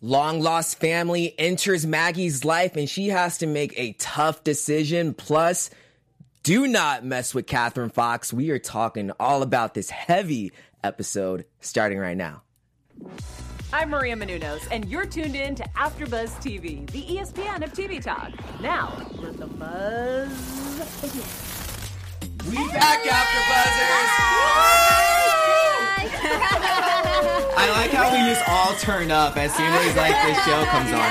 Long lost family enters Maggie's life and she has to make a tough decision. Plus, do not mess with Catherine Fox. We are talking all about this heavy episode starting right now. I'm Maria Menounos, and you're tuned in to AfterBuzz TV, the ESPN of TV talk. Now, let the buzz begin. We back after buzzers. I like how we just all turn up as soon as like the show comes on.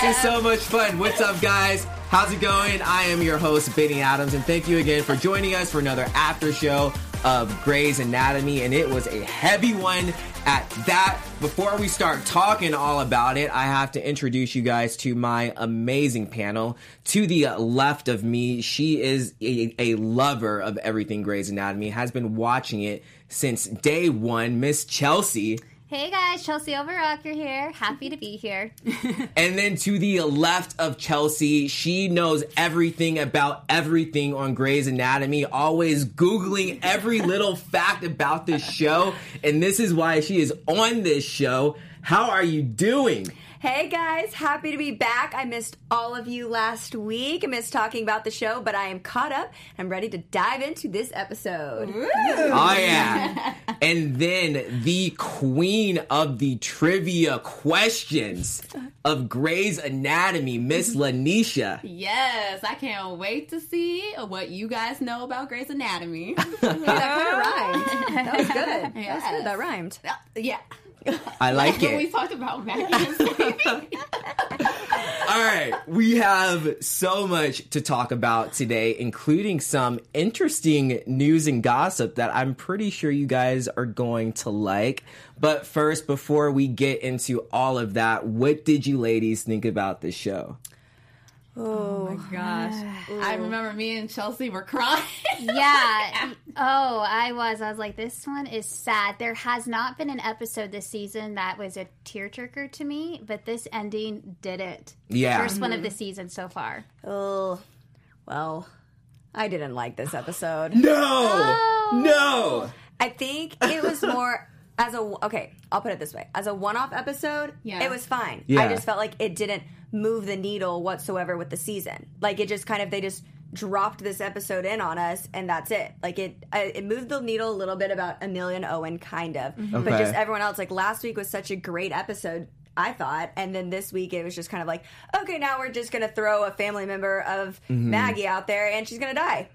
This is so much fun. What's up, guys? How's it going? I am your host, Benny Adams, and thank you again for joining us for another after show of Grey's Anatomy. And it was a heavy one at that. Before we start talking all about it, I have to introduce you guys to my amazing panel. To the left of me, she is a, a lover of everything Grey's Anatomy, has been watching it since day one. Miss Chelsea. Hey guys, Chelsea Overrocker here. Happy to be here. And then to the left of Chelsea, she knows everything about everything on Grey's Anatomy, always Googling every little fact about this show. And this is why she is on this show. How are you doing? Hey guys, happy to be back. I missed all of you last week. I missed talking about the show, but I am caught up. I'm ready to dive into this episode. Oh, yeah. and then the queen of the trivia questions of Grey's Anatomy, Miss mm-hmm. Lanisha. Yes, I can't wait to see what you guys know about Grey's Anatomy. That kind of rhymed. That was good. That was good. That rhymed. yeah. I like it. we talked about Maggie. All right, we have so much to talk about today, including some interesting news and gossip that I'm pretty sure you guys are going to like. But first, before we get into all of that, what did you ladies think about this show? Oh my gosh. I remember me and Chelsea were crying. yeah. Oh, I was. I was like, this one is sad. There has not been an episode this season that was a tear tearjerker to me, but this ending did it. Yeah. First one of the mm-hmm. season so far. Oh, well, I didn't like this episode. No! No! I think it was more as a okay. I'll put it this way: as a one-off episode, Yeah. it was fine. Yeah. I just felt like it didn't move the needle whatsoever with the season. Like it just kind of they just dropped this episode in on us, and that's it. Like it it moved the needle a little bit about Amelia and Owen, kind of, mm-hmm. but Okay. just everyone else. Like last week was such a great episode. I thought, and then this week it was just kind of like, okay, now we're just gonna throw a family member of mm-hmm. Maggie out there, and she's gonna die.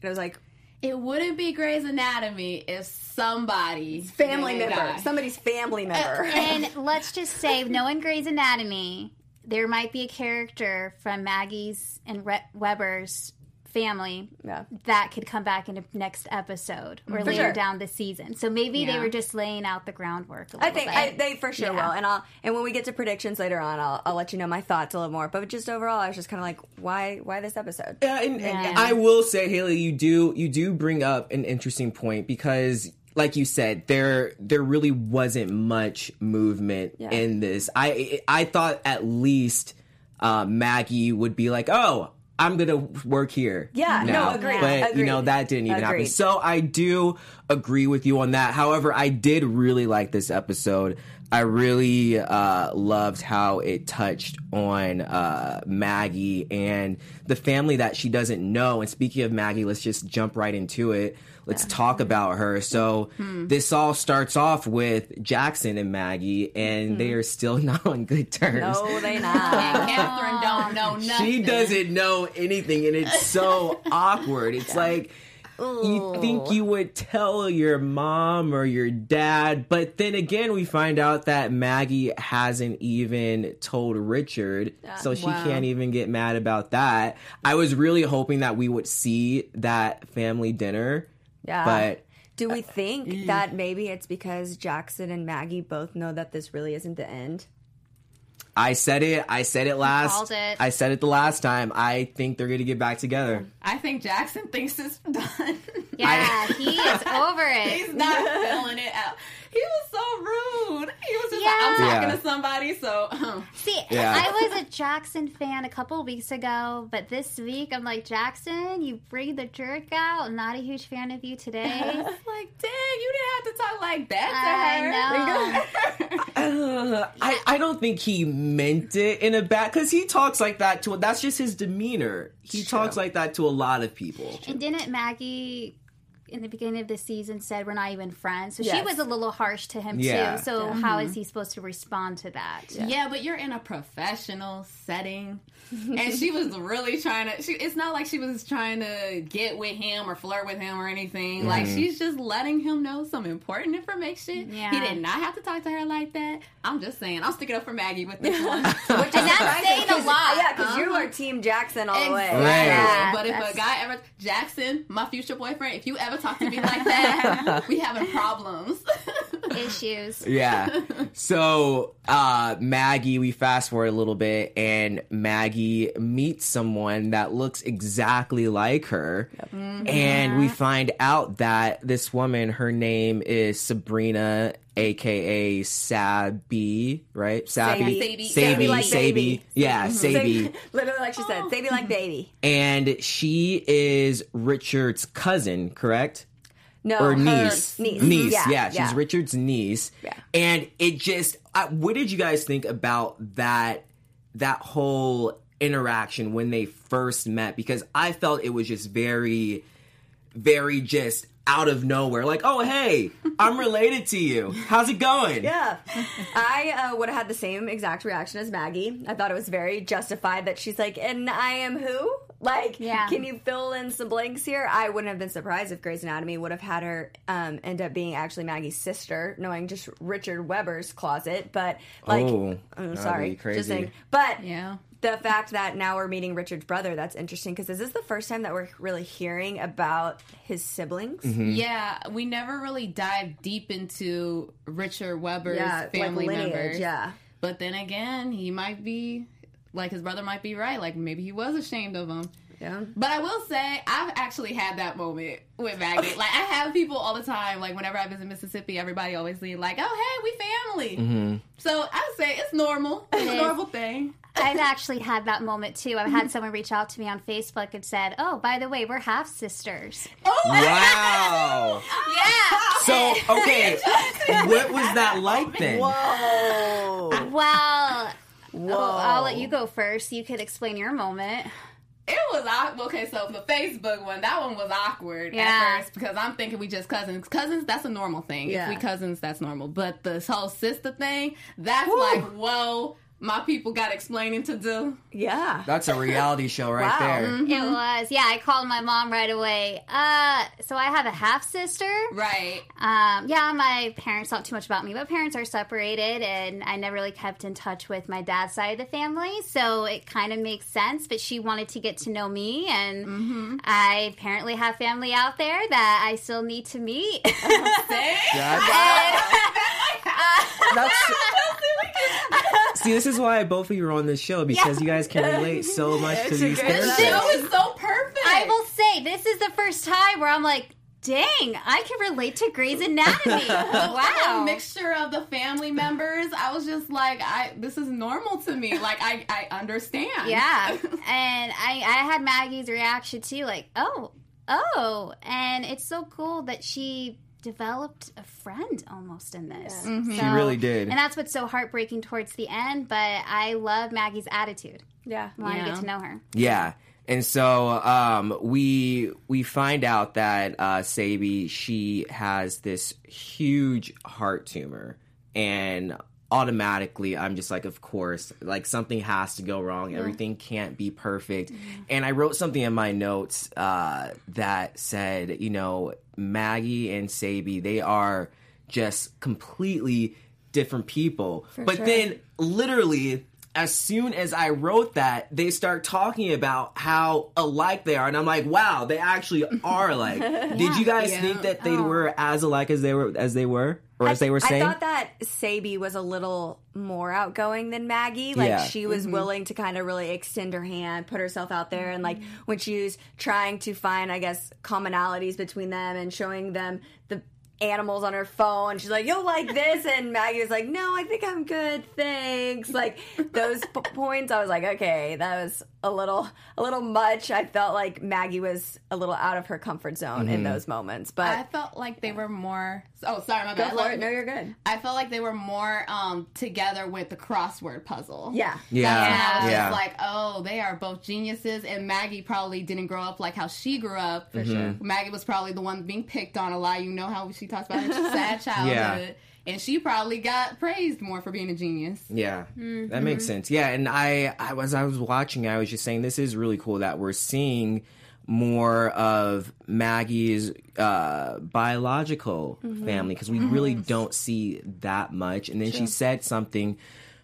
And I was like, It wouldn't be Grey's Anatomy if somebody family member, die. somebody's family member. And let's just say, knowing Grey's Anatomy, there might be a character from Maggie's and Re- Weber's family Yeah. that could come back in the next episode or later sure. down the season. So maybe they were just laying out the groundwork. A I little think bit. I, think they for sure Yeah. will, and I'll and when we get to predictions later on, I'll, I'll let you know my thoughts a little more. But just overall, I was just kind of like, why why this episode? Yeah, and, and I will say, Haley, you do you do bring up an interesting point because, like you said, there there really wasn't much movement Yeah. in this. I I thought at least uh, Maggie would be like, oh. I'm gonna work here. Yeah, no, now." agreed, But you know that didn't even happen. So I do agree with you on that. However, I did really like this episode. I really uh, loved how it touched on uh, Maggie and the family that she doesn't know. And speaking of Maggie, let's just jump right into it. Let's talk about her. So this all starts off with Jackson and Maggie, and they are still not on good terms. No, they And not. Catherine don't know nothing. She doesn't know anything, and it's so awkward. It's like you think you would tell your mom or your dad, but then again, we find out that Maggie hasn't even told Richard, so she Wow. can't even get mad about that. I was really hoping that we would see that family dinner, Yeah. but Do we uh, think mm. that maybe it's because Jackson and Maggie both know that this really isn't the end? I said it. I said it last. called it. I said it the last time. I think they're going to get back together. I think Jackson thinks it's done. Yeah, he is over it. He's not feeling it out. He was so rude. He was just like, I'm talking Yeah. to somebody, so um, See, Yeah. I was a Jackson fan a couple weeks ago, but this week I'm like, Jackson, you bring the jerk out. I'm not a huge fan of you today. like, dang, you didn't have to talk like that to her. I know. I don't think he meant it in a bad because he talks like that to. That's just his demeanor. He talks like that to a lot of people. And didn't Maggie in the beginning of the season said we're not even friends? So she was a little harsh to him Yeah. too. So how is mm-hmm. he supposed to respond to that? Yeah. but you're in a professional setting. and she was really trying to she, it's not like she was trying to get with him or flirt with him or anything like mm-hmm. she's just letting him know some important information Yeah. he did not have to talk to her like that i'm just saying i'm sticking up for maggie with this one Which is And that's surprising, saying a 'cause- lot. Yeah, because you are uh-huh. Team Jackson all the way. Right. Yeah, but if that's- a guy ever Jackson, my future boyfriend, if you ever talk to me like that, we having problems. Issues. Yeah. So uh, Maggie, we fast forward a little bit, and Maggie meets someone that looks exactly like her, and we find out that this woman, her name is Sabrina, aka Sabi, right? Sabi, Sabi. Sabi, Sabi like baby. yeah, Sabi. Literally, like she said, Oh. baby like baby. and she is Richard's cousin, correct? No, or her niece. niece, Niece, Yeah, yeah, she's Richard's niece. Yeah. And it just, uh, what did you guys think about that? That whole interaction when they first met? Because I felt it was just very, very just out of nowhere. Like, oh hey, I'm related to you. How's it going? Yeah, I uh, would have had the same exact reaction as Maggie. I thought it was very justified that she's like, "And I am who?" Like, Yeah. can you fill in some blanks here? I wouldn't have been surprised if Grey's Anatomy would have had her um, end up being actually Maggie's sister, knowing just Richard Weber's closet. But like, Oh, I'm sorry, crazy. just saying. But Yeah. the fact that now we're meeting Richard's brother, that's interesting because is this the first time that we're really hearing about his siblings? Mm-hmm. Yeah, we never really dived deep into Richard Weber's Yeah, like family lineage, members. yeah. But then again, he might be like his brother might be right. Like maybe he was ashamed of him. Yeah. But I will say, I've actually had that moment with Maggie. like, I have people all the time. Like, whenever I visit Mississippi, everybody always leave like, "Oh, hey, we family." Mm-hmm. So I would say it's normal. It's a normal thing. I've actually had that moment too. I've had someone reach out to me on Facebook and said, "Oh, by the way, we're half sisters." Oh wow. Yeah. So okay, what was that like then? Whoa. Well, Whoa. oh, I'll let you oh. go first. You could explain your moment. It was awkward. Okay, so the Facebook one, that one was awkward Yeah. at first because I'm thinking we just cousins. Cousins, that's a normal thing. Yeah. If we cousins, that's normal. But this whole sister thing, that's Whew. like, whoa, my people got explaining to do. Yeah. That's a reality show right Wow. there. It was, yeah. I called my mom right away. Uh, so I have a half sister. Right. Um, yeah, my parents not too much about me, but parents are separated, and I never really kept in touch with my dad's side of the family, so it kind of makes sense. But she wanted to get to know me, and I apparently have family out there that I still need to meet. That's, see, this is why both of you are on this show because you guys can relate so much to these a good characters. show. That was so perfect. I will say this is the first time where I'm like, dang, I can relate to Grey's Anatomy. A wow. mixture of the family members. I was just like, I this is normal to me. Like I, I understand. Yeah. and I, I had Maggie's reaction too, like, oh, oh. And it's so cool that she developed a friend almost in this. She really did. And that's what's so heartbreaking towards the end, but I love Maggie's attitude. Yeah. I want to Yeah. get to know her. Yeah. And so um, we we find out that uh, Sabi she has this huge heart tumor, and automatically I'm just like, of course, like something has to go wrong. Everything can't be perfect. And I wrote something in my notes uh, that said, you know, Maggie and Sabi they are just completely different people. but sure. then literally as soon as I wrote that, they start talking about how alike they are, and I'm like, wow, they actually are alike. Did you guys Yeah. think that they oh. were as alike as they were as they were, or as they were saying? I thought that Sabi was a little more outgoing than Maggie. Like Yeah. she was mm-hmm. willing to kind of really extend her hand, put herself out there, and like mm-hmm. when she was trying to find, I guess, commonalities between them and showing them the animals on her phone. She's like, "You'll like this," and Maggie was like, "No, I think I'm good, thanks." Like those p- points, I was like, "Okay, that was a little, a little much." I felt like Maggie was a little out of her comfort zone in those moments, but I felt like they were more. Oh, sorry, my go bad. for Like, it. No, you're good. I felt like they were more um, together with the crossword puzzle. Yeah, Yeah. That's when yeah. just like, oh, they are both geniuses. And Maggie probably didn't grow up like how she grew up. For sure. Maggie was probably the one being picked on a lot. You know how she talks about her sad childhood. And she probably got praised more for being a genius. Yeah, that makes sense. Yeah, and I, I was, I was watching. I was just saying, this is really cool that we're seeing more of Maggie's uh, biological family because we really don't see that much. And then she said something.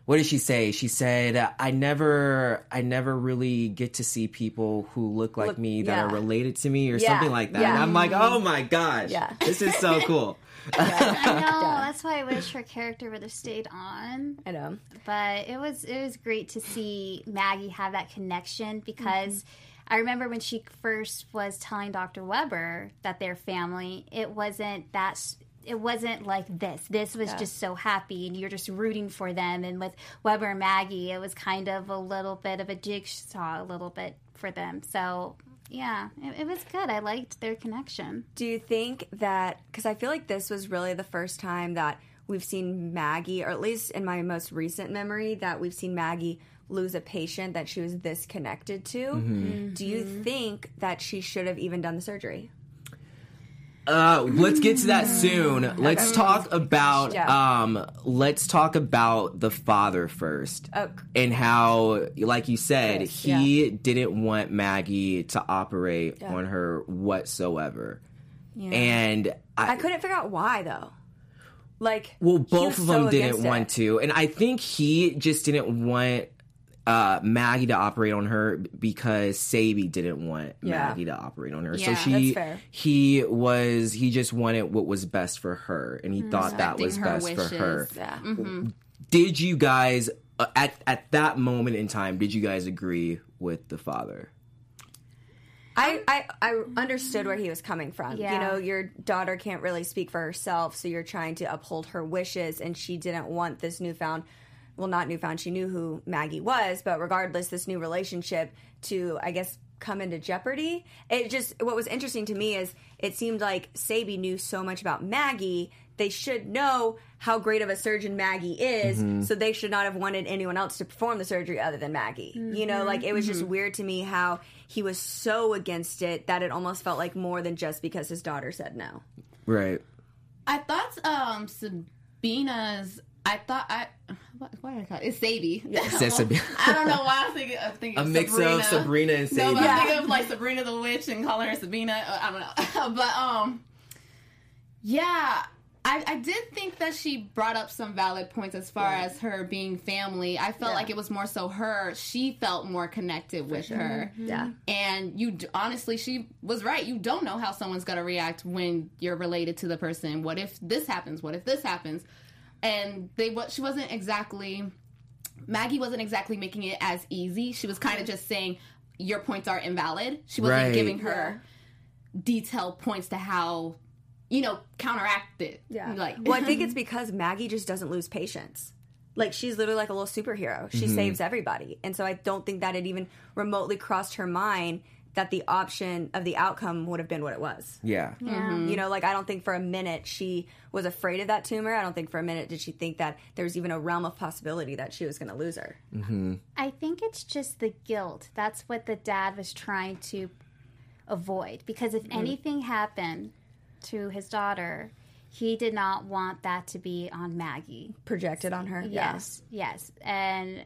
What did she say? She said, "I never, I never really get to see people who look like Look- me that yeah. are related to me or Yeah, something like that." yeah. And I'm like, "Oh my gosh, Yeah. this is so cool." I know. That's why I wish her character would have stayed on. I know. but it was it was great to see Maggie have that connection because mm-hmm. I remember when she first was telling Dr. Weber that their family it wasn't that it wasn't like this. This was just so happy and you're just rooting for them and with Weber and Maggie it was kind of a little bit of a jigsaw a little bit for them. So yeah, it, it was good. I liked their connection. Do you think that because I feel like this was really the first time that we've seen Maggie, or at least in my most recent memory, that we've seen Maggie lose a patient that she was this connected to. Mm-hmm. Do you mm-hmm. think that she should have even done the surgery? Uh, let's get to that soon. Let's talk about Yeah. um let's talk about the father first. Oh. And how like you said, he didn't want Maggie to operate on her whatsoever. And I, I couldn't figure out why though. Like, well, both of them so didn't want it. to, and I think he just didn't want uh, Maggie to operate on her because Sadie didn't want Yeah. Maggie to operate on her. so she, he was, he just wanted what was best for her, and he thought that was best wishes. for her. Yeah. Did you guys uh, at at that moment in time? Did you guys agree with the father? I, I I understood where he was coming from. Yeah. You know, your daughter can't really speak for herself, so you're trying to uphold her wishes, and she didn't want this newfound, well, not newfound. She knew who Maggie was, but regardless, this new relationship to, I guess, come into jeopardy. It just what was interesting to me is it seemed like Sabi knew so much about Maggie. They should know how great of a surgeon Maggie is, so they should not have wanted anyone else to perform the surgery other than Maggie. You know, like it was just weird to me how he was so against it that it almost felt like more than just because his daughter said no. Right. I thought um Sabina's. I thought I. What, what did I call it? It's Sadie. Says Sabi- I don't know why I was thinking, I was thinking A of mix Sabrina. of Sabrina and No, but Yeah. I think of like Sabrina the witch and calling her Sabina. I don't know, but um, yeah, I, I did think that she brought up some valid points as far as her being family. I felt Yeah. like it was more so her. She felt more connected with her. Yeah. And you honestly, she was right. You don't know how someone's going to react when you're related to the person. What if this happens? What if this happens? And they what she wasn't exactly Maggie wasn't exactly making it as easy. She was kind of just saying your points are invalid. She wasn't Right. giving her detailed points to how you know counteract it. Yeah. Like well, I think it's because Maggie just doesn't lose patience. Like she's literally like a little superhero. She mm-hmm. saves everybody. And so I don't think that it even remotely crossed her mind that the option of the outcome would have been what it was. Yeah. Yeah. You mm-hmm. know, like I don't think for a minute she was afraid of that tumor. I don't think for a minute did she think that there was even a realm of possibility that she was going to lose her. Mm-hmm. I think it's just the guilt. That's what the dad was trying to avoid. Because if mm-hmm. anything happened to his daughter, he did not want that to be on Maggie. Projected on her. Yes, yes. And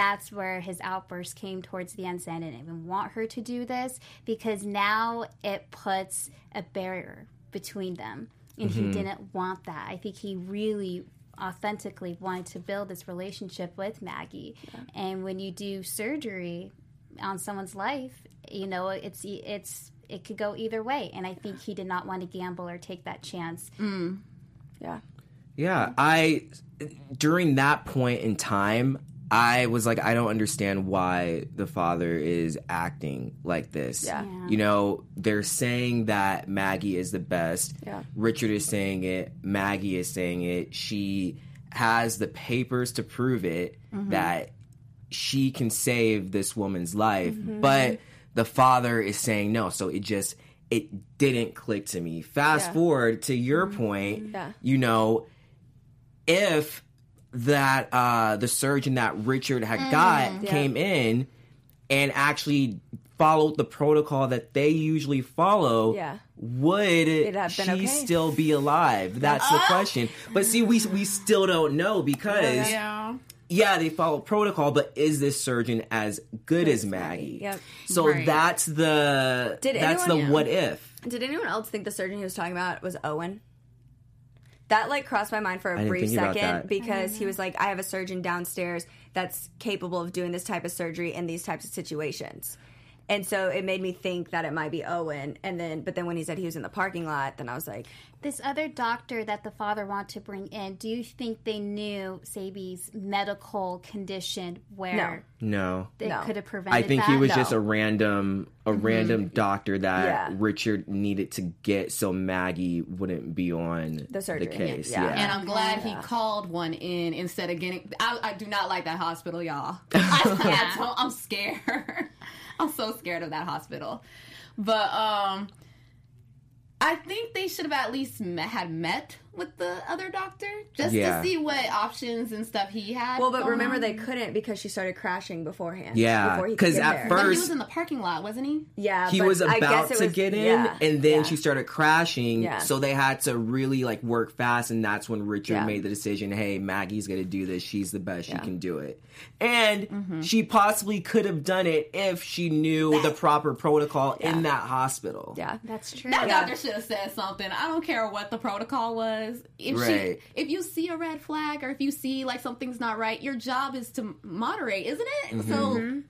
that's where his outburst came towards the end saying, I didn't even want her to do this because now it puts a barrier between them. And he mm-hmm. didn't want that. I think he really authentically wanted to build this relationship with Maggie. And when you do surgery on someone's life, you know, it's it's it could go either way. And I think he did not want to gamble or take that chance. Mm. Yeah. Yeah, I during that point in time, I was like, I don't understand why the father is acting like this. Yeah. Yeah. You know, they're saying that Maggie is the best. Yeah. Richard is saying it. Maggie is saying it. She has the papers to prove it Mm-hmm. that she can save this woman's life. Mm-hmm. But the father is saying no. So it just, it didn't click to me. Fast Yeah. Mm-hmm. forward to your point, Yeah. you know, if that uh the surgeon that Richard had got came in and actually followed the protocol that they usually follow, Yeah. would she okay. still be alive? That's the question. But see, we we still don't know because yeah, Yeah. they follow protocol, but is this surgeon as good as Maggie? Yep. So Right. that's the Did that's anyone- the what if. Did anyone else think the surgeon he was talking about was Owen? That like crossed my mind for a brief second because he was like, I have a surgeon downstairs that's capable of doing this type of surgery in these types of situations. And so it made me think that it might be Owen. And then, but then when he said he was in the parking lot, then I was like, This other doctor that the father wanted to bring in, do you think they knew Sabi's medical condition where No. they No. could have prevented I think that? he was No. just a random a mm-hmm. random doctor that Yeah. Richard needed to get so Maggie wouldn't be on The surgery. case. Yeah. Yeah. And I'm glad he called one in instead of getting. I, I do not like that hospital, y'all. I, I don't- I'm scared. I'm so scared of that hospital. But um, I think they should have at least met, had met with the other doctor just Yeah. to see what options and stuff he had. well, but going remember they couldn't because she started crashing beforehand. Yeah, before he could 'cause at there. But he was in the parking lot, wasn't he? yeah, he but was I about guess it to was- get in yeah, and then yeah. she started crashing Yeah. so they had to really like work fast and that's when richard Yeah. made the decision hey maggie's gonna do this she's the best Yeah. she can do it and Mm-hmm. she possibly could have done it if she knew the proper protocol in that hospital Yeah, That's true. That Yeah. doctor should have said something. I don't care what the protocol was. If Right. she, if you see a red flag or if you see like something's not right, your job is to moderate, isn't it? Mm-hmm. So mm-hmm.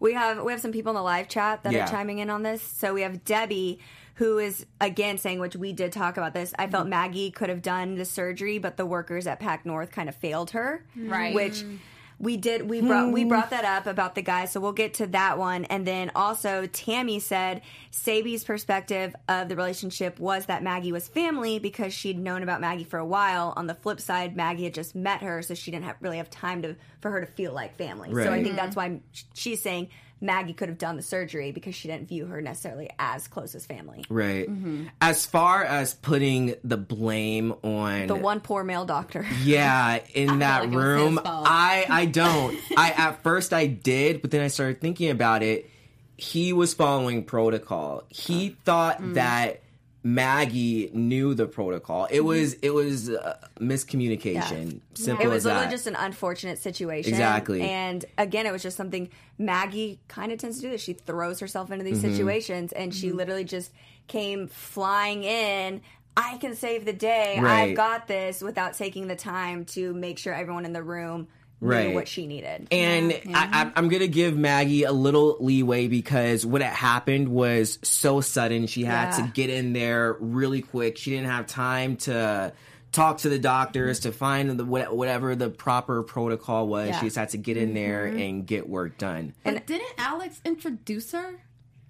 We have we have some people in the live chat that Yeah. are chiming in on this. So we have Debbie who is again saying which we did talk about this. I felt mm-hmm. Maggie could have done the surgery, but the workers at Pac North kind of failed her. Right. Which mm. We did we brought we hmm. brought that up about the guy, so we'll get to that one. And then also Tammy said Sabi's perspective of the relationship was that Maggie was family because she'd known about Maggie for a while. On the flip side, Maggie had just met her, so she didn't have, really have time to for her to feel like family. So I Right. think that's why she's saying Maggie could have done the surgery because she didn't view her necessarily as close as family. right Mm-hmm. as far as putting the blame on The one poor male doctor. Yeah, in that like room. I I don't. I at first I did, but then I started thinking about it. He was following protocol. He thought Mm. that Maggie knew the protocol. It was it was uh, miscommunication. Simple It was literally that. just an unfortunate situation. Exactly. And again, it was just something Maggie kind of tends to do this. She throws herself into these Mm-hmm. situations and she literally just came flying in. I can save the day. Right. I've got this without taking the time to make sure everyone in the room knew Right. what she needed. And I, I, I'm gonna give Maggie a little leeway because what had happened was so sudden. She had Yeah. to get in there really quick. She didn't have time to talk to the doctors to find the whatever the proper protocol was. Yeah. She just had to get in there and get work done. but didn't Alex introduce her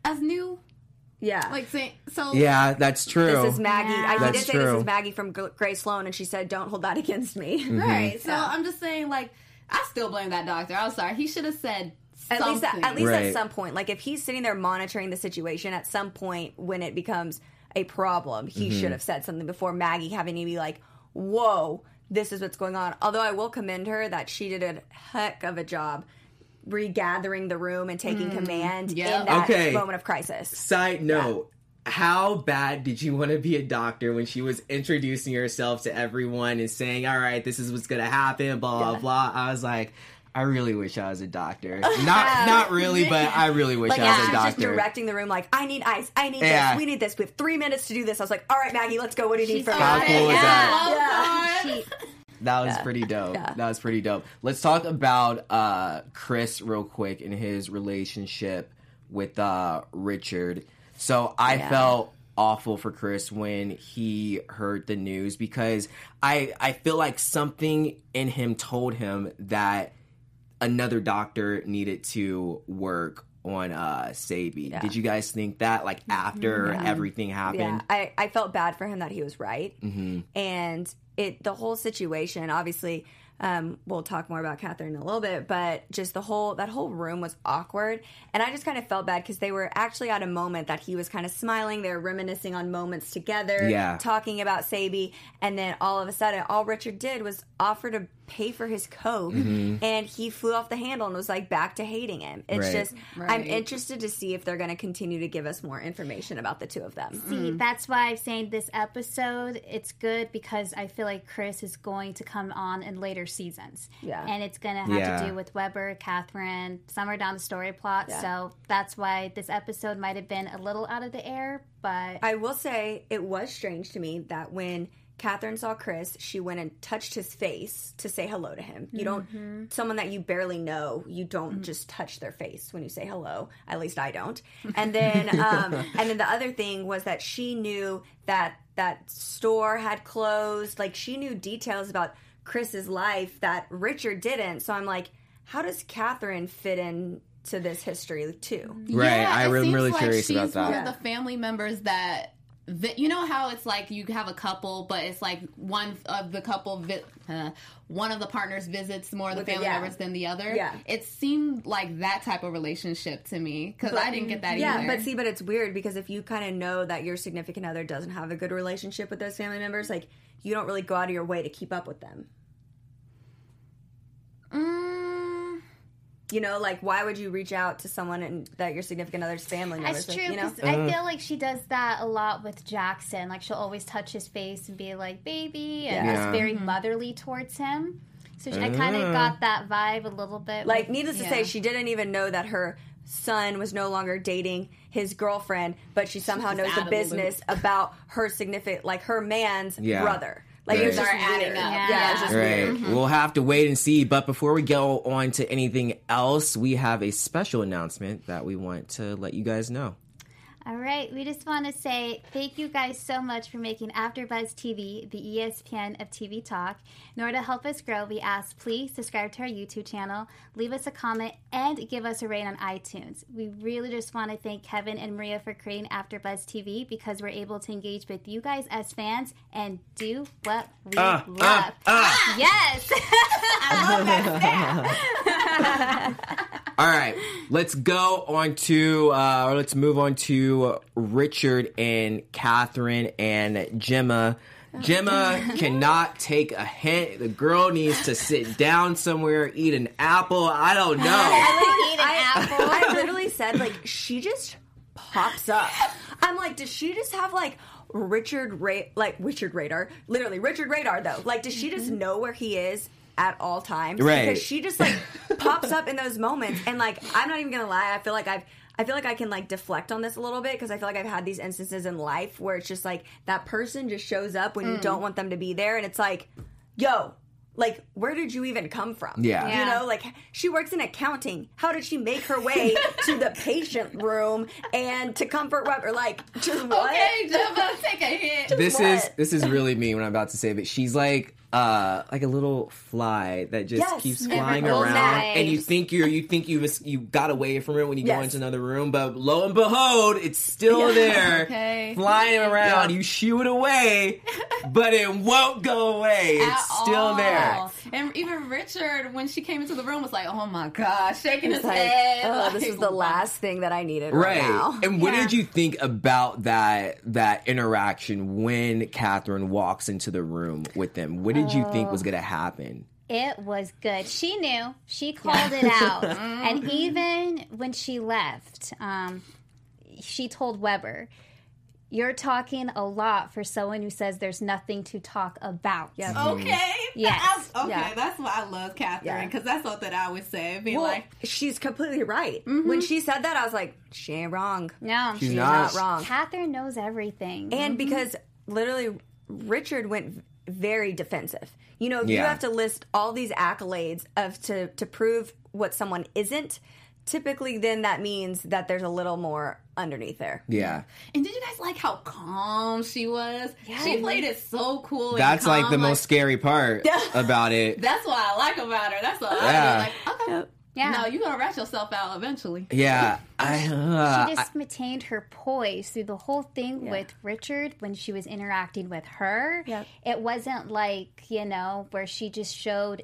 as new? yeah. Like saying so. Yeah, that's true. this is Maggie. I, he That's did say this is Maggie from G- Grey Sloan, and she said, "Don't hold that against me." Mm-hmm. Right. So I'm just saying, like, I still blame that doctor. I'm sorry. He should have said At least, at, at least Right. at some point, like if he's sitting there monitoring the situation, at some point when it becomes a problem, he Mm-hmm. should have said something before Maggie having to be like, "Whoa, this is what's going on." Although I will commend her that she did a heck of a job regathering the room and taking command Yeah. in that Okay. moment of crisis. Side note. How bad did you want to be a doctor when she was introducing herself to everyone and saying, "All right, this is what's gonna happen," blah Yeah. blah. I was like, I really wish I was a doctor. Not not really, but I really wish Like I as was she a was just directing the room, like I need ice, I need Yeah. this, we need this. We have three minutes to do this. I was like, all right, Maggie, let's go. What do you need She's from How me? cool was that? Oh, God. She, That was pretty dope. Yeah. That was pretty dope. Let's talk about uh, Chris real quick and his relationship with uh, Richard. So I Yeah. felt awful for Chris when he heard the news because I I feel like something in him told him that another doctor needed to work on uh Sabi. Did you guys think that like after everything happened? Yeah, I, I felt bad for him that he was right, Mm-hmm. and it the whole situation. Obviously, um, we'll talk more about Catherine in a little bit, but just the whole that whole room was awkward, and I just kind of felt bad because they were actually at a moment that he was kind of smiling. They were reminiscing on moments together, Yeah. talking about Sabi, and then all of a sudden, all Richard did was offer to pay for his coke, Mm-hmm. and he flew off the handle and was like back to hating him. It's Right. just I'm interested to see if they're going to continue to give us more information about the two of them. See, that's why I'm saying this episode it's good because I feel like Chris is going to come on in later seasons. Yeah. And it's gonna have Yeah. to do with Weber, Catherine, somewhere down the story plot. Yeah. So that's why this episode might have been a little out of the air, but I will say it was strange to me that when Catherine saw Chris, she went and touched his face to say hello to him. You don't, someone that you barely know, you don't just touch their face when you say hello. At least I don't. And then, um, and then the other thing was that she knew that that store had closed. Like she knew details about Chris's life that Richard didn't. So I'm like, how does Catherine fit in to this history too? Right, Yeah, I'm really like curious she's about that. One of the family members that. You know how it's like you have a couple, but it's like one of the couple, vi- uh, one of the partners visits more of the With family yeah. members than the other. Yeah. it seemed like that type of relationship to me because I didn't get that Yeah, either. but see, but it's weird because if you kind of know that your significant other doesn't have a good relationship with those family members, like you don't really go out of your way to keep up with them. Mm, You know, like why would you reach out to someone and that your significant other's family members? That's like, true you know, because I feel like she does that a lot with Jackson. Like she'll always touch his face and be like "baby" and Yeah. just very Mm-hmm. motherly towards him. So I kind of got that vibe a little bit. like with- needless to say, she didn't even know that her son was no longer dating his girlfriend, but she somehow just knows the of the business about her significant, like her man's Yeah. brother. Like Right. it was just adding weird. up. Yeah, Yeah. it just Right. weird. Mm-hmm. We'll have to wait and see. But before we go on to anything else, we have a special announcement that we want to let you guys know. All right, we just want to say thank you guys so much for making AfterBuzz TV the ESPN of TV talk. In order to help us grow, we ask please subscribe to our YouTube channel, leave us a comment, and give us a rate on iTunes. We really just want to thank Kevin and Maria for creating AfterBuzz TV because we're able to engage with you guys as fans and do what we Ah, love. ah, ah. Yes. All right, let's go on to, uh, or let's move on to Richard and Catherine and Gemma. Gemma cannot take a hint. The girl needs to sit down somewhere, eat an apple. I don't know. Eat an I, apple. I literally said like she just pops up. I'm like, does she just have like Richard Ra- like Richard Radar? Literally Richard Radar though. Like, does she just know where he is? At all times, Right. Because she just like pops up in those moments, and like I'm not even gonna lie, I feel like I've I feel like I can like deflect on this a little bit because I feel like I've had these instances in life where it's just like that person just shows up when you Mm. don't want them to be there, and it's like, yo, like where did you even come from? Yeah. you know, like she works in accounting. How did she make her way to the patient room and to comfort Weber? Like, just what? okay, take a hit. this what? is this is really me when I'm about to say, but she's like uh like a little fly that just Yes, keeps flying around, away. and you think you're you think you mis- you got away from it when you go into another room, but lo and behold, it's still there, Okay. flying around. Yeah. You shoo it away, but it won't go away. It's still all. there. And even Richard, when she came into the room, was like, "Oh my gosh," shaking his like, head. oh, this is the last thing that I needed right, Right. now. And what Yeah. did you think about that that interaction when Catherine walks into the room with them? What did you think was oh. going to happen? It was good. She knew. She called it out. Mm-hmm. and even when she left, um, she told Weber, You're talking a lot for someone who says there's nothing to talk about. Yeah. Mm-hmm. Okay. Yes. That's- okay. Yeah. That's why I love Catherine Yeah. because that's something I would say. Be Well, like, she's completely right. Mm-hmm. When she said that, I was like, she ain't wrong. No, She's She's not. not wrong. Catherine knows everything. And because literally, Richard went v- very defensive. You know, if you have to list all these accolades of to to prove what someone isn't. Typically, then that means that there's a little more underneath there. Yeah. and did you guys like how calm she was? Yeah, She played it so cool. and That's like calm, the most scary part about it. That's what I like about her. That's what Yeah. I like. Okay, Yeah. No, you're gonna rat yourself out eventually. Yeah, I. Uh, she just maintained her poise through the whole thing with Richard when she was interacting with her. Yep. It wasn't like, you know, where she just showed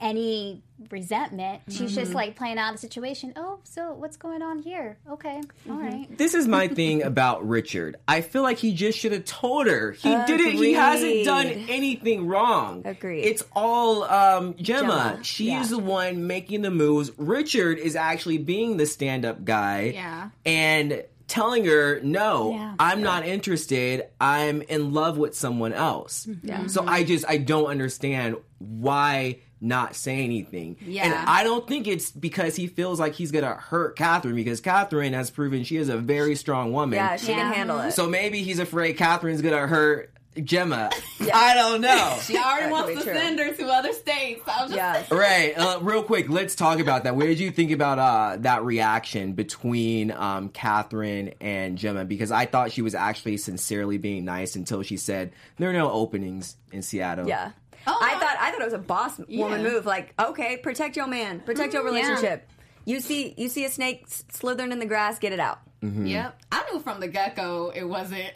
any resentment. She's just mm-hmm. like playing out the situation. Oh, so what's going on here? Okay. all mm-hmm. right. this is my thing about Richard. I feel like he just should have told her. He didn't. He hasn't done anything wrong. Agreed. It's all um, Gemma. Gemma, She yeah. is the one making the moves. Richard is actually being the stand-up guy. Yeah. And telling her, no, Yeah. I'm not interested. I'm in love with someone else. Mm-hmm. Yeah. So I just I don't understand why not say anything. Yeah. And I don't think it's because he feels like he's gonna hurt Catherine because Catherine has proven she is a very strong woman. Yeah, she Yeah. can handle it. So maybe he's afraid Catherine's gonna hurt Gemma. I don't know. She already wants to true. send her to other states. I was yeah. Right. Uh, real quick, let's talk about that. What did you think about uh, that reaction between um, Catherine and Gemma? Because I thought she was actually sincerely being nice until she said there are no openings in Seattle. Yeah. Oh, I thought I thought it was a boss woman Yeah. move. Like, okay, protect your man, protect your mm, relationship. You see, you see a snake s- slithering in the grass, get it out. Mm-hmm. Yep. I knew from the get go it wasn't.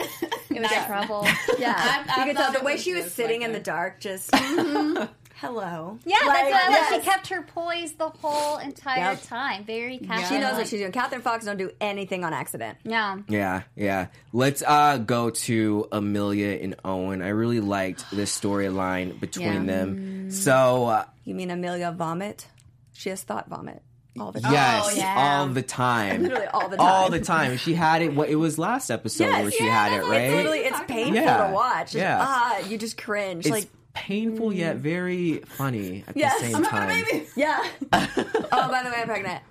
It was trouble. Yeah, I- I you could thought tell the it way was she was just sitting like in a- the dark, just mm-hmm. Hello. Yeah, Like, that's why yes. she kept her poise the whole entire Yep. time. Very She knows what she's doing. Catherine Fox don't do anything on accident. Yeah. Yeah, yeah. Let's uh, go to Amelia and Owen. I really liked this storyline between Yeah. them. So, uh, You mean Amelia vomit? She has thought vomit all the time. yes, yeah. all the time. Literally all the time. All the time. She had it. What it was last episode Yes, where she yeah, had it, right? It's literally it's painful Yeah, to watch. Just, yeah. Ah, you just cringe. it's like painful yet very funny at Yes. the same I'm time. yeah. oh, by the way, I'm pregnant.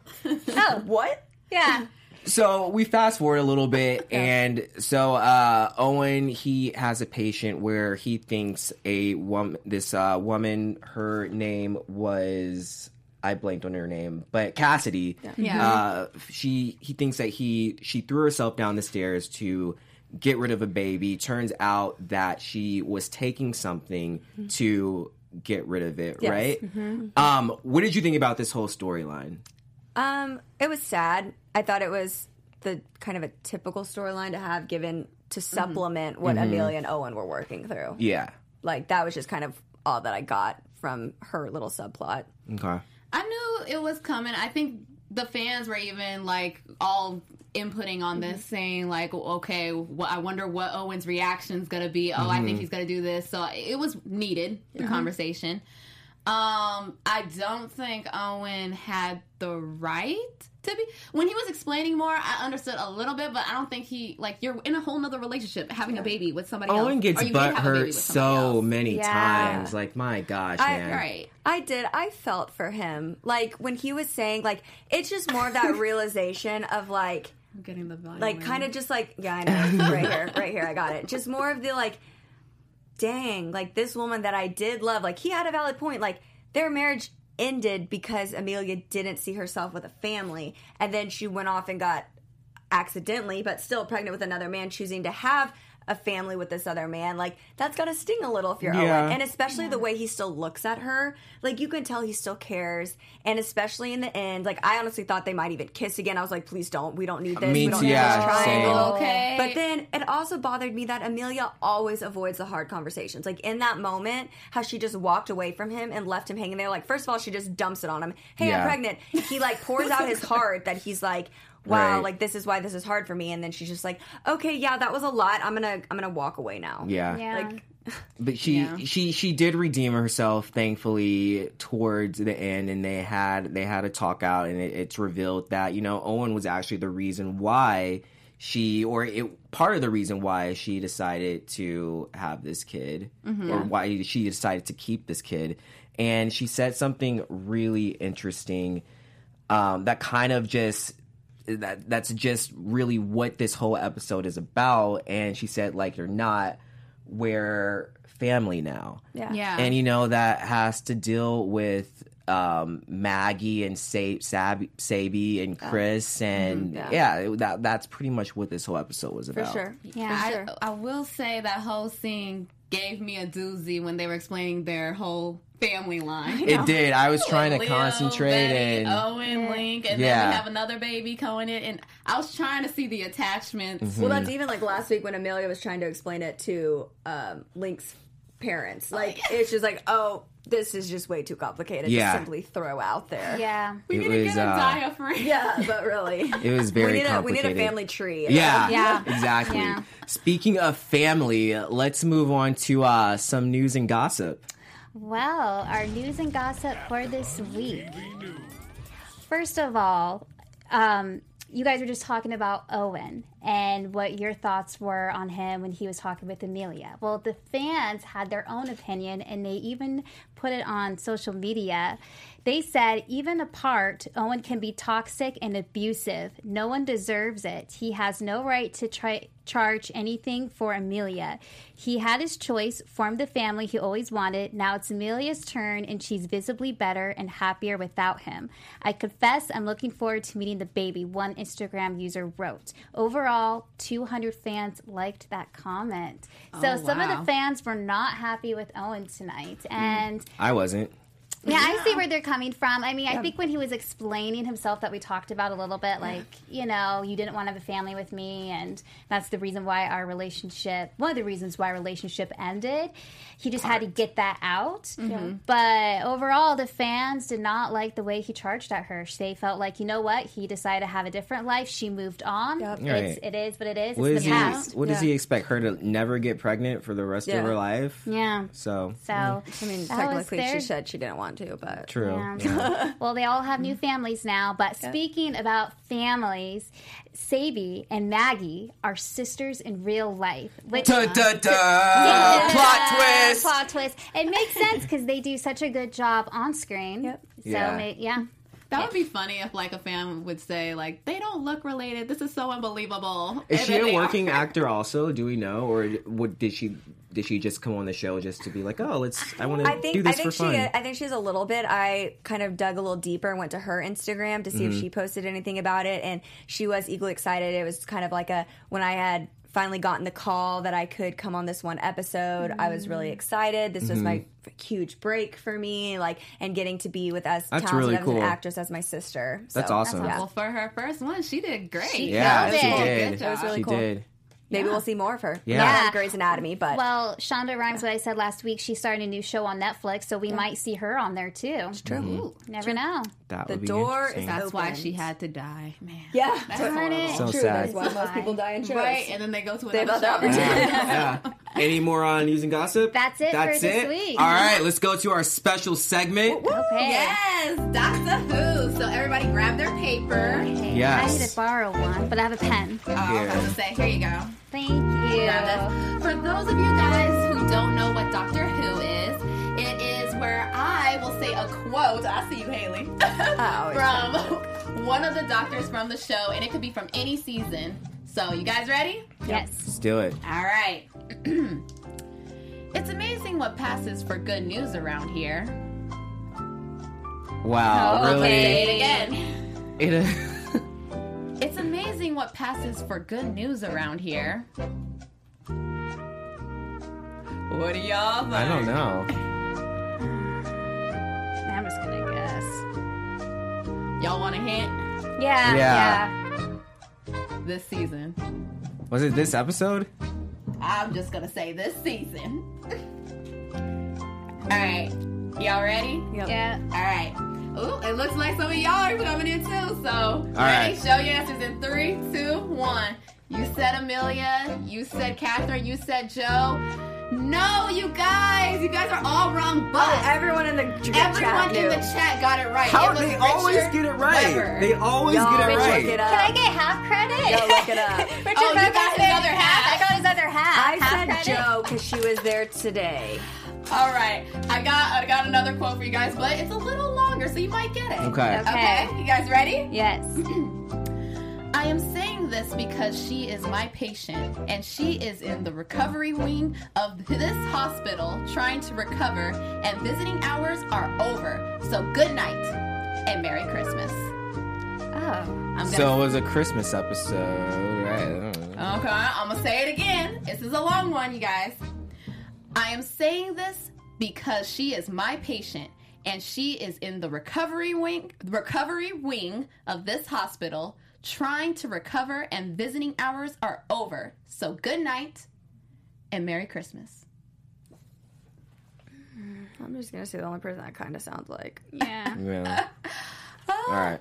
Oh, What? yeah. So we fast forward a little bit, and so uh, Owen he has a patient where he thinks a woman, this uh, woman, her name was I blanked on her name, but Cassidy. Yeah. Uh, she he thinks that he she threw herself down the stairs to get rid of a baby. Turns out that she was taking something to get rid of it. Yes. Right. Um, what did you think about this whole storyline? Um, it was sad. I thought it was the kind of a typical storyline to have given to supplement what Amelia and Owen were working through. Yeah. Like that was just kind of all that I got from her little subplot. Okay. I knew it was coming. I think the fans were even like all inputting on this, mm-hmm. saying like, "Okay, well, I wonder what Owen's reaction is gonna be. Oh, I think mm-hmm. he's gonna do this." So it was needed the uh-huh. conversation. Um, I don't think Owen had the right to be when he was explaining more. I understood a little bit, but I don't think he like you're in a whole nother relationship, having a baby with somebody else. Owen gets or you may butt have a baby hurt so else. many Yeah. times. Like my gosh, I- man. right. I did. I felt for him. Like when he was saying like it's just more of that realization of like I'm getting the violin. like kind of just like yeah i know. Right here right here. I got it. Just more of the like dang like this woman that i did love like he had a valid point. Like their marriage ended because amelia didn't see herself with a family and then she went off and got accidentally but still pregnant with another man choosing to have a family with this other man like that's gonna sting a little if you're Yeah. Owen and especially the way he still looks at her like you can tell he still cares and especially in the end like I honestly thought they might even kiss again I was like please don't we don't need this Me we don't too, need yeah, this same. Oh, triangle Okay. but then it also bothered me that Amelia always avoids the hard conversations. Like in that moment, how she just walked away from him and left him hanging there. Like first of all, she just dumps it on him. Hey, Yeah. I'm pregnant. He like pours out his heart that he's like, wow, Right. like this is why this is hard for me. And then she's just like, okay, yeah, that was a lot. I'm gonna I'm gonna walk away now. Yeah. Yeah. Like But she Yeah. she she did redeem herself thankfully towards the end and they had they had a talk out and it, it's revealed that you know Owen was actually the reason why she or it part of the reason why she decided to have this kid or why she decided to keep this kid and she said something really interesting um, that kind of just that that's just really what this whole episode is about and she said like you're not we're family now yeah. yeah. and you know that has to deal with um, Maggie and Sa- Sab- Sabi and Chris and Yeah. yeah, that that's pretty much what this whole episode was For about. sure. Yeah. For sure. I, I will say that whole scene gave me a doozy when they were explaining their whole family line. It did. I was trying to Leo, concentrate Betty, and Owen, Link, and then we have another baby coming in, and I was trying to see the attachments. Mm-hmm. Well, that's even like last week when Amelia was trying to explain it to um, Link's parents. Like, it's just like, oh, this is just way too complicated Yeah. to simply throw out there. Yeah. We It need to get a uh, diaphragm. Yeah, but really. it was very we need, a, we need a family tree. Yeah, Yeah. exactly. Yeah. Speaking of family, let's move on to uh, some news and gossip. Well, our news and gossip for this week. First of all, um, you guys were just talking about Owen and what your thoughts were on him when he was talking with Amelia. Well, the fans had their own opinion and they even put it on social media. They said, even apart, Owen can be toxic and abusive. No one deserves it. He has no right to try, charge anything for Amelia. He had his choice, formed the family he always wanted. Now it's Amelia's turn, and she's visibly better and happier without him. I confess I'm looking forward to meeting the baby, one Instagram user wrote. Overall, 200 fans liked that comment. So Oh, some of the fans were not happy with Owen tonight. Hmm. And I wasn't. Yeah, I see where they're coming from. I mean, I think when he was explaining himself that we talked about a little bit, like, you know, you didn't want to have a family with me, and that's the reason why our relationship, one of the reasons why our relationship ended. He just had to get that out. Mm-hmm. But overall, the fans did not like the way he charged at her. They felt like, you know what? He decided to have a different life. She moved on. Yep. It's, Right. It is what it is. What it's does the he? past. What does he expect her to never get pregnant for the rest Yeah. of her life? Yeah. So So, mm. I mean, technically, she said she didn't want to, but. true. Yeah. Yeah. well, they all have new families now. But speaking about families, Sabi and Maggie are sisters in real life. Which, Da, da, da. Yeah. Plot twist. Plot twist. It makes sense because they do such a good job on screen. Yep. So Yeah. yeah. yeah. That would be funny if like a fan would say like they don't look related. This is so unbelievable. Is And she a working are. actor also? Do we know, or what did she? Did she just come on the show just to be like, oh, let's? I want I to think do I this think for fun. she I think she's a little bit. I kind of dug a little deeper and went to her Instagram to see Mm-hmm. if she posted anything about it, and she was equally excited. It was kind of like a when I had finally gotten the call that I could come on this one episode. I was really excited. This was my huge break for me, like and getting to be with as Mm-hmm. That's talented really of cool. an actress as my sister. That's So, awesome. Yeah. Well, for her first one, she did great. She yeah, killed she did. Good job. It was really she cool. did. Maybe we'll see more of her. Yeah. Not Yeah. Grey's Anatomy, but Well, Shonda Rhimes, what I said last week, she's starting a new show on Netflix, so we might see her on there too. It's true. Ooh, Never know. That The would be door is interesting. that's why she had to die, man. yeah, That's totally. horrible. So True, sad. That's why most people die in shows. Right, and then they go to They another other show. opportunities. yeah. Any more on news and gossip? That's it for That's this it? week. All right, let's go to our special segment. Okay. Yes, Doctor Who. So everybody grab their paper. Okay, Yes. I need to borrow one, but I have a pen. Oh, I was about to say, here you go. Thank you. For those of you guys who don't know what Doctor Who is, it is where I will say a quote. I see you, Haley. Oh, from one of the doctors from the show, and it could be from any season. So, you guys ready? Yes. Let's do it. All right. it's amazing what passes for good news around here. Wow, Oh, really? Say it again. It, It's amazing what passes for good news around here. What do y'all think? I don't know. I'm just gonna guess. Y'all want a hint? Yeah. Yeah. Yeah. This season. Was it this episode? I'm just gonna say this season. All right, y'all ready? Yep. Yeah. All right. Ooh, it looks like some of y'all are coming in too. So, ready? right. Show your answers in three, two, one. You said Amelia. You said Catherine. You said Joe. No, you guys. You guys are all wrong. But Oh, everyone in the j- everyone chat in knew. the chat got it right. How it was they always get it right. Webber. They always Y'all get it look right. it up. Can I get half credit? Yo, look it up. Oh, Richard Oh, you Webber got his said other half. I got his other half. I half said credit. Joe because she was there today. All right, I got I got another quote for you guys, but it's a little longer, so you might get it. Okay. Okay. Okay, you guys ready? Yes. I am saying this because she is my patient, and she is in the recovery wing of this hospital trying to recover, and visiting hours are over. So good night and Merry Christmas. Oh. I'm gonna, So it was a Christmas episode, right? I don't know. okay, I'm gonna say it again. This is a long one, you guys. I am saying this because she is my patient and she is in the recovery wing recovery wing of this hospital trying to recover and visiting hours are over. So good night and Merry Christmas. Mm, I'm just gonna say the only person that kind of sounds like. Yeah. Yeah. All right.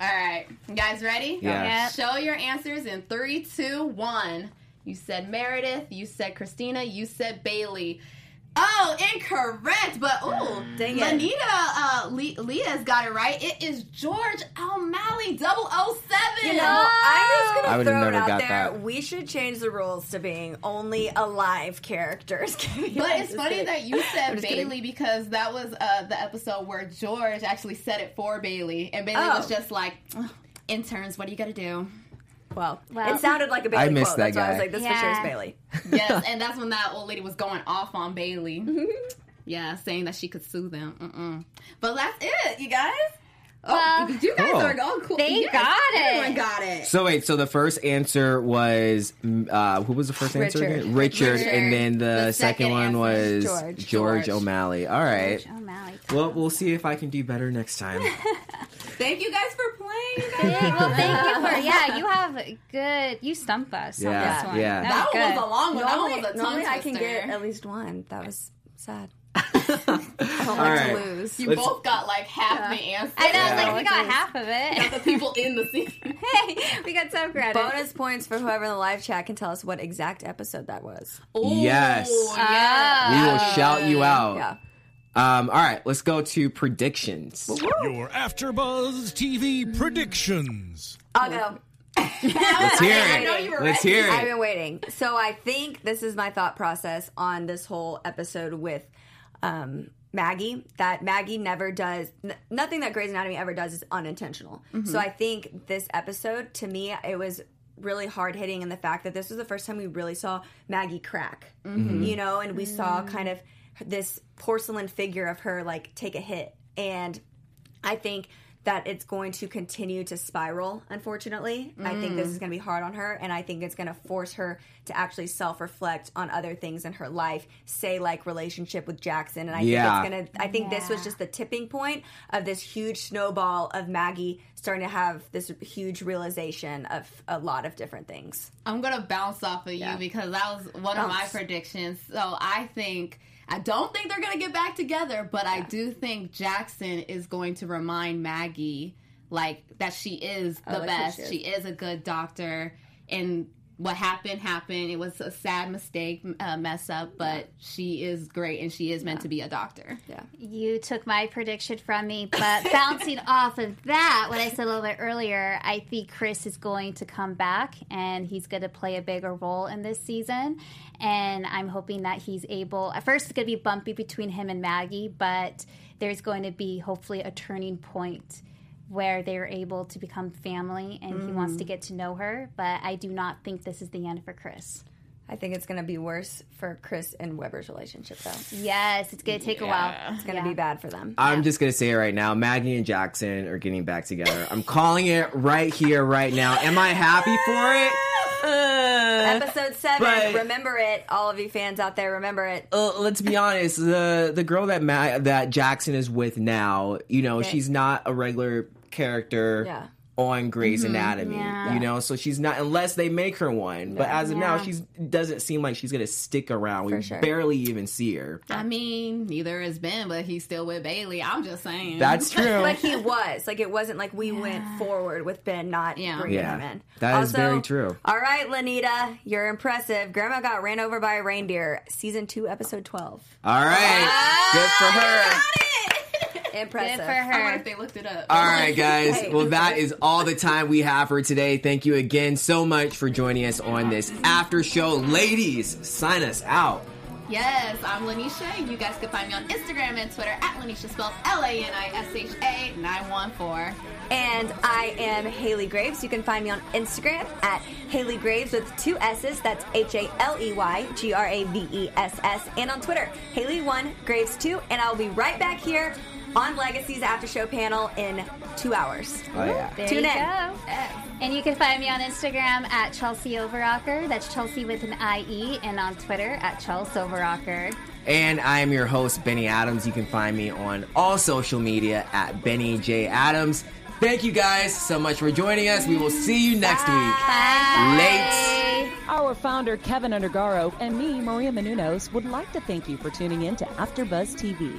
All right, you guys ready? Yeah. Yep. Show your answers in three, two, one. You said Meredith. You said Cristina. You said Bailey. Oh, incorrect. But ooh, Dang it. Lanita uh, Le- Leah's got it right. It is George O'Malley, 007. You know, I'm just I gonna would've throw it never out got there. that. We should change the rules to being only alive characters. But it's funny that you said just kidding. Bailey because that was uh, the episode where George actually said it for Bailey, and Bailey Oh. was just like, "Ugh, "Interns, what do you got to do?" Well, Well- it sounded like a Bailey I missed quote. that That's why I was guy. like, this for sure is Yeah. Bailey. Yes, and that's when that old lady was going off on Bailey. Mm-hmm. yeah, saying that she could sue them. Mm-mm. But that's it, you guys. Oh, Well, you guys Cool. are all cool. They Yes, got it. Everyone got it. So wait, so the first answer was mm, uh, who was the first answer? Richard. again? Richard, Richard. and then the, The second, second one was George. George, George. O'Malley. All right. George O'Malley. Well, we'll see if I can do better next time. Thank you guys for playing. guys. Well, thank you for yeah. You have good. You stumped us Yeah, on this one. yeah. That, That was one good. was a long one. That one was a tongue normally I can get at least one. That was sad. All I don't like right. to lose. You Let's- both got like half the answer. I know, Yeah. like we got half of it. the people in the scene. hey, we got some credit. Bonus points for whoever in the live chat can tell us what exact episode that was. Yes. Ooh, we will shout you out. Yeah. Um, all right, let's go to predictions. Your AfterBuzz TV predictions. I'll go. Let's hear I know it. you were Let's ready. hear I've it. been waiting. So I think this is my thought process on this whole episode with um, Maggie. That Maggie never does n- nothing that Grey's Anatomy ever does is unintentional. Mm-hmm. So I think this episode, to me, it was really hard hitting in the fact that this was the first time we really saw Maggie crack. Mm-hmm. You know, and we saw mm. kind of this porcelain figure of her like take a hit and I think that it's going to continue to spiral, unfortunately. I think this is mm. going to be hard on her, and I think it's going to force her to actually self reflect on other things in her life, say, like relationship with Jackson. And I Yeah. think it's going to, I think this was just the tipping point of this huge snowball of Maggie starting to have this huge realization of a lot of different things. I'm gonna bounce off of you Yeah. because that was one of my predictions. So I think I don't think they're gonna get back together, but I do think Jackson is going to remind Maggie like that she is the like who best. she is. She is a good doctor, and what happened happened. It was a sad mistake, uh, mess up, but she is great and she is meant to be a doctor. Yeah. You took my prediction from me, but bouncing off of that, what I said a little bit earlier, I think Chris is going to come back and he's going to play a bigger role in this season. And I'm hoping that he's able. At first, it's going to be bumpy between him and Maggie, but there's going to be hopefully a turning point where they're able to become family and he wants to get to know her. But I do not think this is the end for Chris. I think it's going to be worse for Chris and Webber's relationship, though. Yes, it's going to take a while. It's going to be bad for them. I'm just gonna say it right now. Maggie and Jackson are getting back together. I'm calling it right here, right now. Am I happy for it? Uh, Episode seven. But- remember it, all of you fans out there. Remember it. uh, let's be honest. The the girl that Ma- that Jackson is with now, you know, she's not a regular character. Yeah. On Grey's mm-hmm. Anatomy, Yeah. you know, so she's not unless they make her one. But as of now, she doesn't seem like she's gonna stick around. We sure. barely even see her. I mean, neither is Ben, but he's still with Bailey. I'm just saying. That's true. like he was like it wasn't like we went forward with Ben not Yeah. bringing Yeah. him in. that That is very true. All right, Lanita, you're impressive. Grandma got ran over by a reindeer. Season two, episode twelve. All right, good for her. Impressive. Good for I wonder if they looked it up. All right, guys. Well, that is all the time we have for today. Thank you again so much for joining us on this after show. Ladies, sign us out. Yes, I'm Lanisha. You guys can find me on Instagram and Twitter at Lanisha spelled L A N I S H A 914. And I am Haley Graves. You can find me on Instagram at Haley Graves with two S's. That's H A L E Y G R A V E S S. And on Twitter, Haley1 Graves 2. And I'll be right back here on Legacy's After Show panel in two hours. Oh, yeah. There Tune in. go. And you can find me on Instagram at Chelsea Overrocker. That's Chelsea with an I-E. And on Twitter at Chelsea Overrocker. And I am your host, Benny Adams. You can find me on all social media at Benny J. Adams. Thank you guys so much for joining us. We will see you next week. Late. Our founder, Kevin Undergaro, and me, Maria Menounos, would like to thank you for tuning in to AfterBuzz TV.